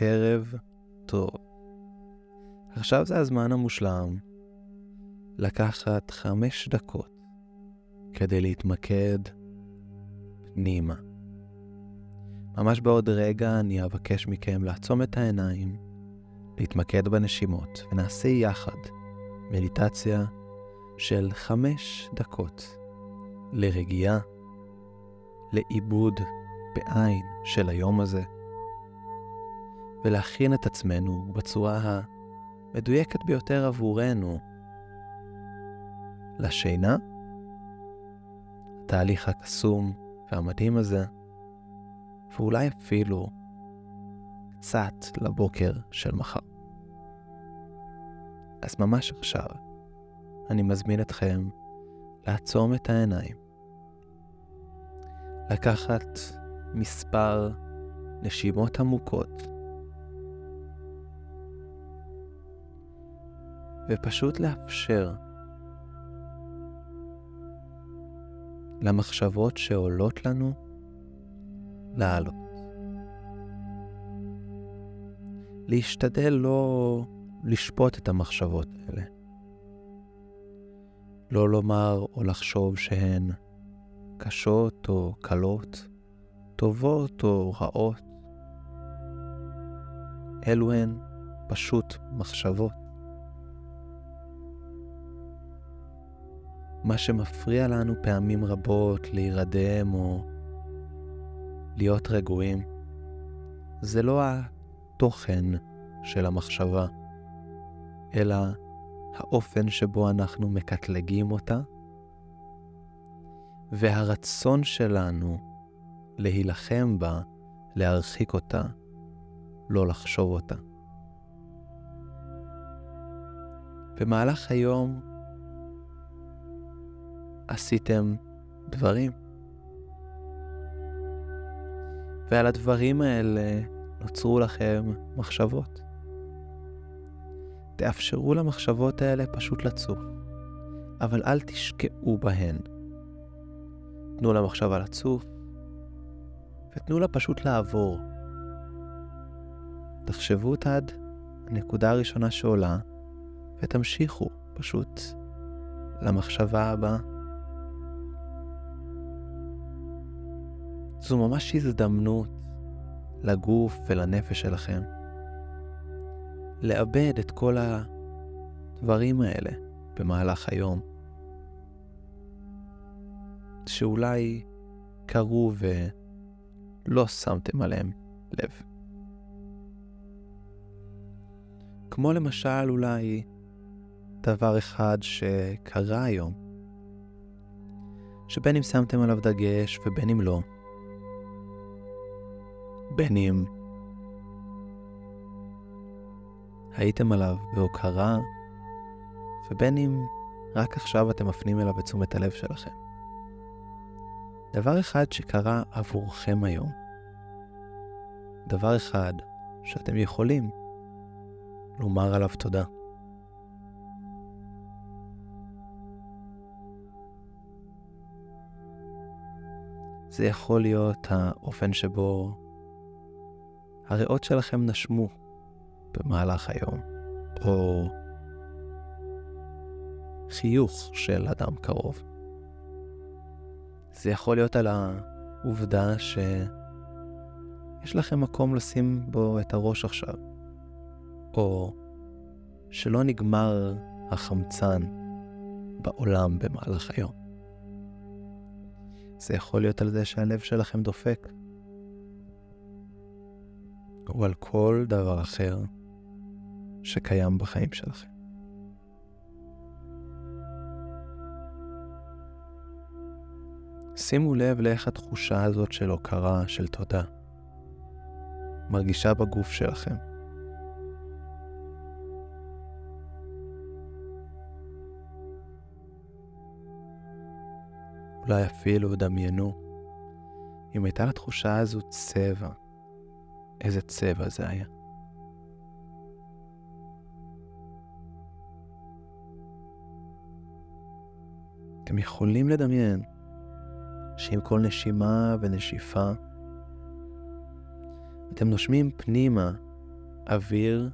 ערב טוב. עכשיו זה הזמן המושלם לקחת חמש דקות כדי להתמקד פנימה. ממש בעוד רגע אני אבקש מכם לעצום את העיניים, להתמקד בנשימות, ונעשה יחד מדיטציה של חמש דקות לרגיעה, לעיבוד בעין של היום הזה, ולהכין את עצמנו בצורה המדויקת ביותר עבורנו. לשינה, התהליך הקסום והמדהים הזה, ואולי אפילו קצת לבוקר של מחר. אז ממש עכשיו, אני מזמין אתכם לעצום את העיניים, לקחת מספר נשימות עמוקות, ופשוט לאפשר למחשבות שעולות לנו לעלות. להשתדל לא לשפוט את המחשבות האלה. לא לומר או לחשוב שהן קשות או קלות, טובות או רעות. אלו הן פשוט מחשבות. מה שמפריע לנו פעמים רבות להירדם או להיות רגועים, זה לא התוכן של המחשבה, אלא האופן שבו אנחנו מקטלגים אותה, והרצון שלנו להילחם בה, להרחיק אותה, לא לחשוב אותה. במהלך היום עשיתם דברים. ועל הדברים האלה נוצרו לכם מחשבות. תאפשרו למחשבות האלה פשוט לצוף, אבל אל תשקעו בהן. תנו למחשבה לצוף, ותנו לה פשוט לעבור. תחשבו אותה עד הנקודה הראשונה שעולה, ותמשיכו פשוט למחשבה הבאה. זו ממש הזדמנות לגוף ולנפש שלכם. לאבד את כל הדברים האלה במהלך היום, שאולי קרו ולא שמתם עליהם לב. כמו למשל אולי דבר אחד שקרה היום, שבין אם שמתם עליו דגש ובין אם לא, בין אם הייתם עליו בהוקרה, ובין אם רק עכשיו אתם מפנים אליו את תשומת הלב שלכם. דבר אחד שקרה עבורכם היום, דבר אחד שאתם יכולים לומר עליו תודה. זה יכול להיות האופן שבו הריאות שלכם נשמו במהלך היום, או חיוך של אדם קרוב. זה יכול להיות על העובדה שיש לכם מקום לשים בו את הראש עכשיו, או שלא נגמר החמצן בעולם במהלך היום. זה יכול להיות על זה שהלב שלכם דופק, או על כל דבר אחר שקיים בחיים שלכם. שימו לב לאיך התחושה הזאת של הוקרה, של תודה, מרגישה בגוף שלכם. אולי אפילו דמיינו אם הייתה לתחושה הזו צבע, איזה צבע זה היה. אתם יכולים לדמיין שעם כל נשימה ונשיפה אתם נושמים פנימה אוויר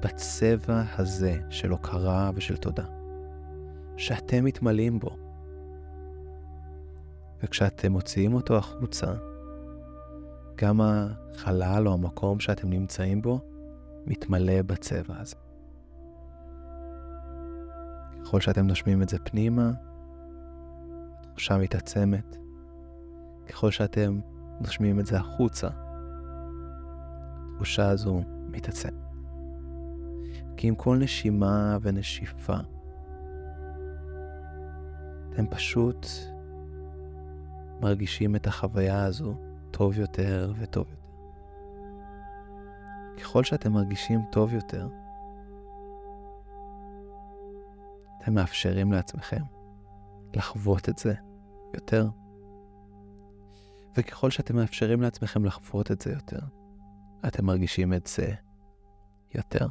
בצבע הזה של הוקרה ושל תודה, שאתם מתמלאים בו. וכשאתם מוציאים אותו החוצה, גם החלל או המקום שאתם נמצאים בו מתמלא בצבע הזה. ככל שאתם נושמים את זה פנימה, התחושה מתעצמת. ככל שאתם נושמים את זה החוצה, התחושה הזו מתעצמת. כי עם כל נשימה ונשיפה, אתם פשוט מרגישים את החוויה הזו טוב יותר וטוב יותר. ככל שאתם מרגישים טוב יותר, אתם מאפשרים לעצמכם לחוות את זה יותר. וככל שאתם מאפשרים לעצמכם לחוות את זה יותר, אתם מרגישים את זה יותר.